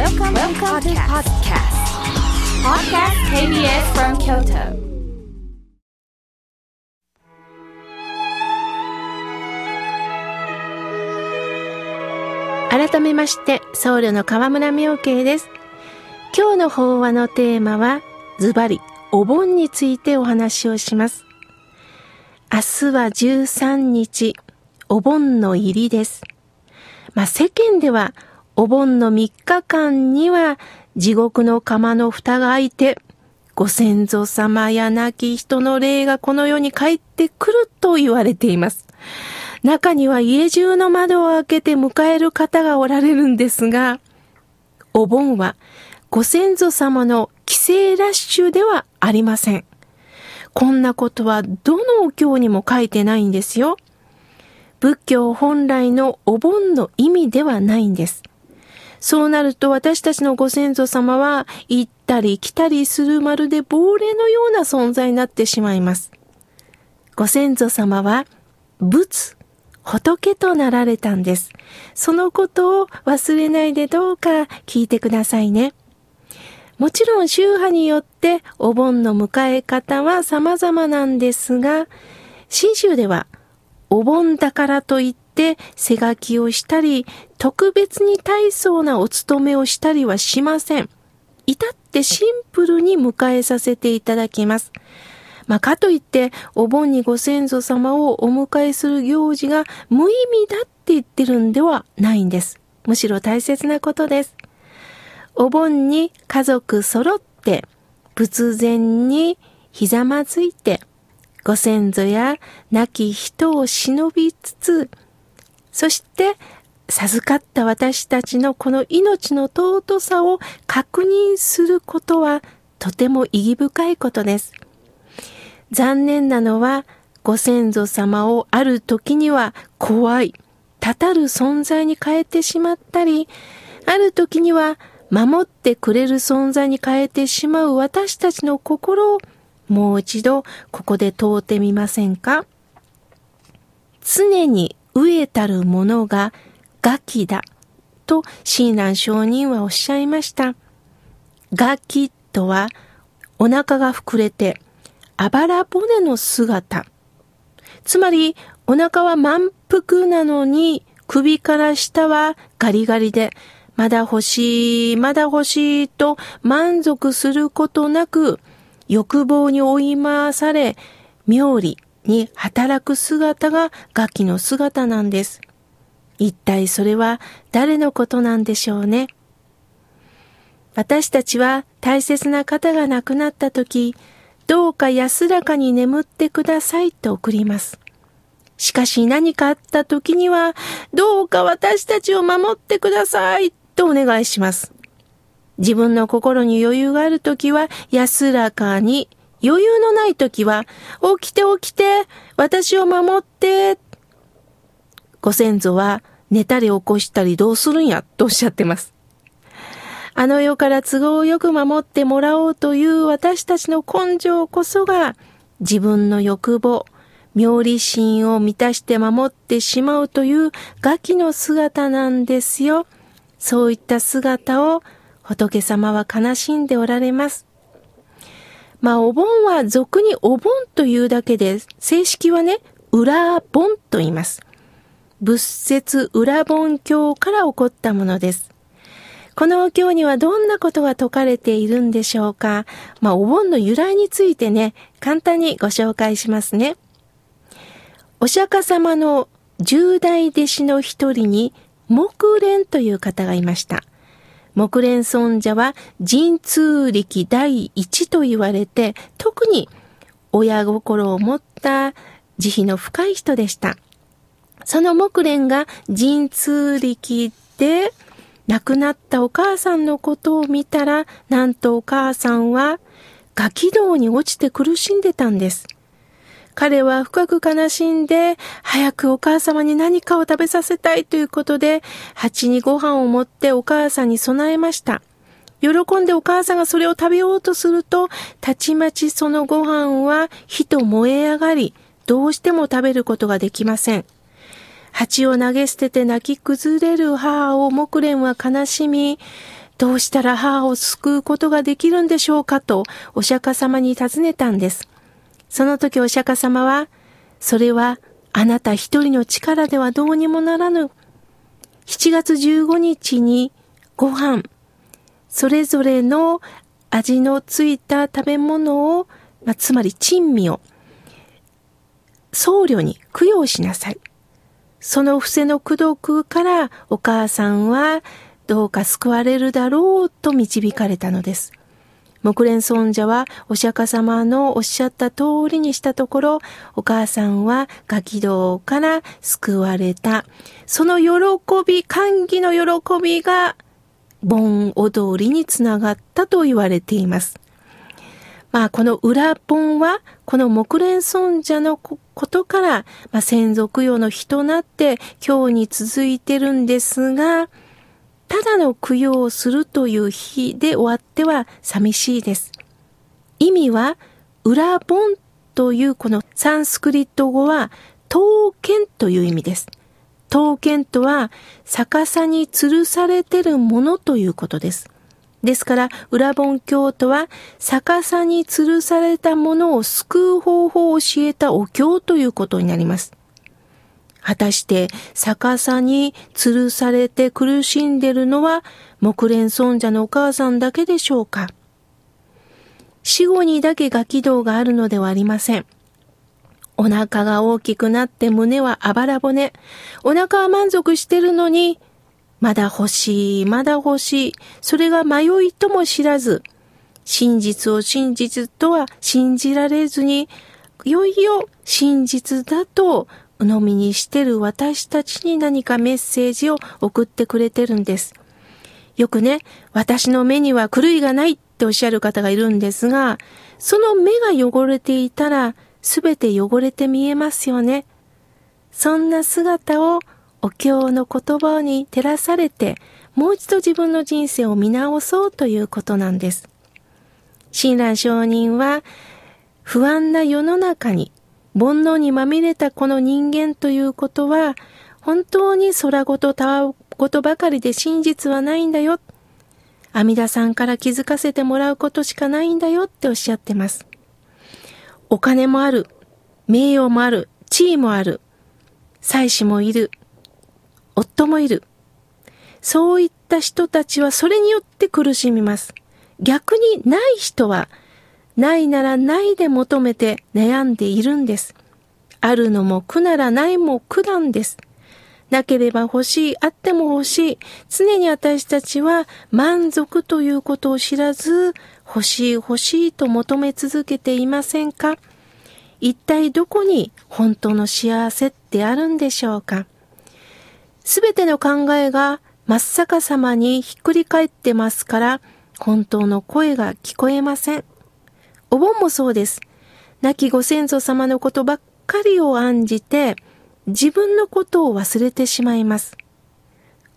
Welcome, Welcome to podcast. Podcast KBS from Kyoto. 改めまして、僧侶の河村明慶です。今日の法話のテーマは、ズバリ、お盆についてお話をします。明日は13日、お盆の入りです。まあ、世間では、お盆の3日間には、地獄の釜の蓋が開いて、ご先祖様や亡き人の霊がこの世に帰ってくると言われています。中には家中の窓を開けて迎える方がおられるんですが、お盆はご先祖様の帰省ラッシュではありません。こんなことはどのお経にも書いてないんですよ。仏教本来のお盆の意味ではないんです。そうなると私たちのご先祖様は行ったり来たりするまるで亡霊のような存在になってしまいます。ご先祖様は仏、仏となられたんです。そのことを忘れないでどうか聞いてくださいね。もちろん宗派によってお盆の迎え方は様々なんですが、新州ではお盆だからといって背書きをしたり、特別に大層なお勤めをしたりはしません。至ってシンプルに迎えさせていただきます。まあ、かといって、お盆にご先祖様をお迎えする行事が無意味だって言ってるんではないんです。むしろ大切なことです。お盆に家族揃って、仏前にひざまずいて、ご先祖や亡き人を忍びつつ、そして授かった私たちのこの命の尊さを確認することはとても意義深いことです。残念なのは、ご先祖様をある時には怖い、たたる存在に変えてしまったり、ある時には守ってくれる存在に変えてしまう私たちの心をもう一度ここで問うてみませんか？常に飢えたるものがガキだと親鸞上人はおっしゃいました。ガキとはお腹が膨れてあばら骨の姿。つまり、お腹は満腹なのに、首から下はガリガリで、まだ欲しい、まだ欲しいと満足することなく、欲望に追い回され、妙理に働く姿がガキの姿なんです。一体それは誰のことなんでしょうね。私たちは大切な方が亡くなった時、どうか安らかに眠ってくださいと送ります。しかし何かあった時には、どうか私たちを守ってくださいとお願いします。自分の心に余裕がある時は安らかに、余裕のない時は、起きて起きて、私を守って。ご先祖は寝たり起こしたりどうするんやとおっしゃってます。あの世から都合よく守ってもらおうという私たちの根性こそが自分の欲望、妙理心を満たして守ってしまうというガキの姿なんですよ。そういった姿を仏様は悲しんでおられます。まあお盆は俗にお盆というだけで、正式はね、裏盆と言います。仏説裏盆教から起こったものです。このお経にはどんなことが説かれているんでしょうかまあ、お盆の由来についてね、簡単にご紹介しますね。お釈迦様の十大弟子の一人に、木蓮という方がいました。木蓮尊者は神通力第一と言われて、特に親心を持った慈悲の深い人でした。その木蓮が神通力で、亡くなったお母さんのことを見たら、なんとお母さんはガキ道に落ちて苦しんでたんです。彼は深く悲しんで、早くお母様に何かを食べさせたいということで、蜂にご飯を持ってお母さんに備えました。喜んでお母さんがそれを食べようとすると、たちまちそのご飯は火と燃え上がり、どうしても食べることができません。蜂を投げ捨てて泣き崩れる母を木蓮は悲しみ、どうしたら母を救うことができるんでしょうかとお釈迦様に尋ねたんです。その時お釈迦様は、それはあなた一人の力ではどうにもならぬ。7月15日にご飯、それぞれの味のついた食べ物を、まあ、つまり珍味を、僧侶に供養しなさい。その伏せの功徳からお母さんはどうか救われるだろうと導かれたのです。木蓮尊者はお釈迦様のおっしゃった通りにしたところ、お母さんはガキ道から救われた。その喜び、歓喜の喜びが盆踊りにつながったと言われています。まあ、この裏盆は、この木蓮尊者のことから、まあ、先祖供養の日となって今日に続いてるんですが、ただの供養をするという日で終わっては寂しいです。意味は、裏本というこのサンスクリット語は、刀剣という意味です。刀剣とは、逆さに吊るされてるものということです。ですから、裏本教とは、逆さに吊るされたものを救う方法を教えたお経ということになります。果たして逆さに吊るされて苦しんでるのは木蓮尊者のお母さんだけでしょうか？死後にだけガキ道があるのではありません。お腹が大きくなって胸はあばら骨。お腹は満足してるのに、まだ欲しい、まだ欲しい。それが迷いとも知らず、真実を真実とは信じられずに、いよいよ真実だと鵜呑みにしてる私たちに何かメッセージを送ってくれてるんです。よくね、私の目には狂いがないっておっしゃる方がいるんですが、その目が汚れていたら、すべて汚れて見えますよね。そんな姿をお経の言葉に照らされて、もう一度自分の人生を見直そうということなんです。親鸞上人は、不安な世の中に煩悩にまみれたこの人間ということは、本当に空ごとたわごとばかりで真実はないんだよ。阿弥陀さんから気づかせてもらうことしかないんだよっておっしゃってます。お金もある。名誉もある。地位もある。妻子もいる。夫もいる。そういった人たちはそれによって苦しみます。逆にない人はないならないで求めて悩んでいるんです。あるのも苦ならないも苦なんです。なければ欲しい、あっても欲しい。常に私たちは満足ということを知らず、欲しい欲しいと求め続けていませんか？一体どこに本当の幸せってあるんでしょうか？すべての考えが真っ逆さまにひっくり返ってますから、本当の声が聞こえません。お盆もそうです。亡きご先祖様のことばっかりを案じて、自分のことを忘れてしまいます。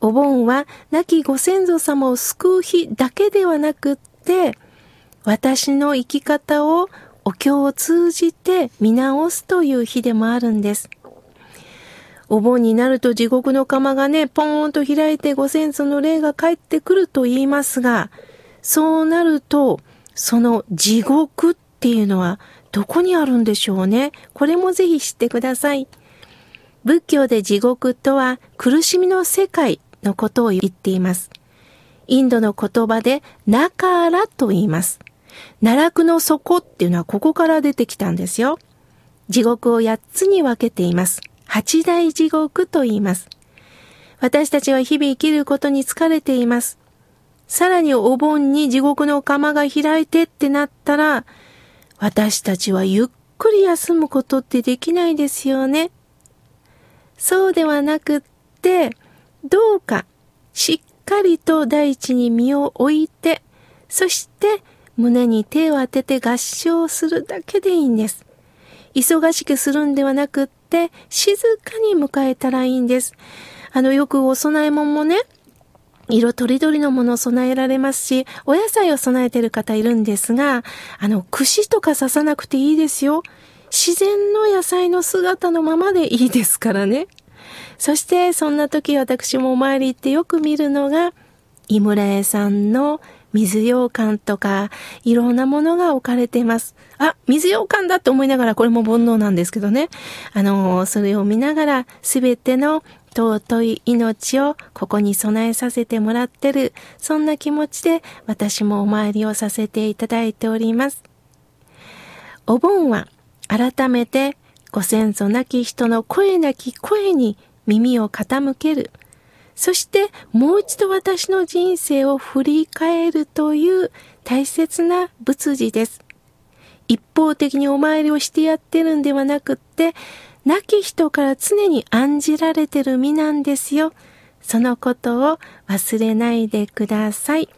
お盆は亡きご先祖様を救う日だけではなくって、私の生き方をお経を通じて見直すという日でもあるんです。お盆になると地獄の釜がね、ポーンと開いてご先祖の霊が帰ってくると言いますが、そうなると、その地獄っていうのはどこにあるんでしょうね。これもぜひ知ってください。仏教で地獄とは苦しみの世界のことを言っています。インドの言葉でナカラと言います。奈落の底っていうのはここから出てきたんですよ。地獄を8つに分けています。八大地獄と言います。私たちは日々生きることに疲れています。さらにお盆に地獄の釜が開いてってなったら、私たちはゆっくり休むことってできないですよね。そうではなくって、どうかしっかりと大地に身を置いて、そして胸に手を当てて合唱するだけでいいんです。忙しくするんではなくって、静かに迎えたらいいんです。あの、よくお供え物もね、色とりどりのものを備えられますし、お野菜を備えている方いるんですが、あの、串とか刺さなくていいですよ。自然の野菜の姿のままでいいですからね。そして、そんな時私もお参り行ってよく見るのが、井村屋さんの水羊羹とか、いろんなものが置かれています。あ、水羊羹だって思いながら、これも煩悩なんですけどね。あの、それを見ながら、すべての尊い命をここに備えさせてもらってる、そんな気持ちで私もお参りをさせていただいております。お盆は改めてご先祖なき人の声なき声に耳を傾ける。そしてもう一度私の人生を振り返るという大切な仏事です。一方的にお参りをしてやってるんではなくって、亡き人から常に案じられてる身なんですよ。そのことを忘れないでください。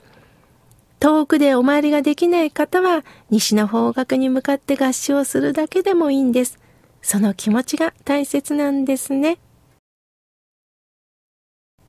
遠くでお参りができない方は、西の方角に向かって合唱するだけでもいいんです。その気持ちが大切なんですね。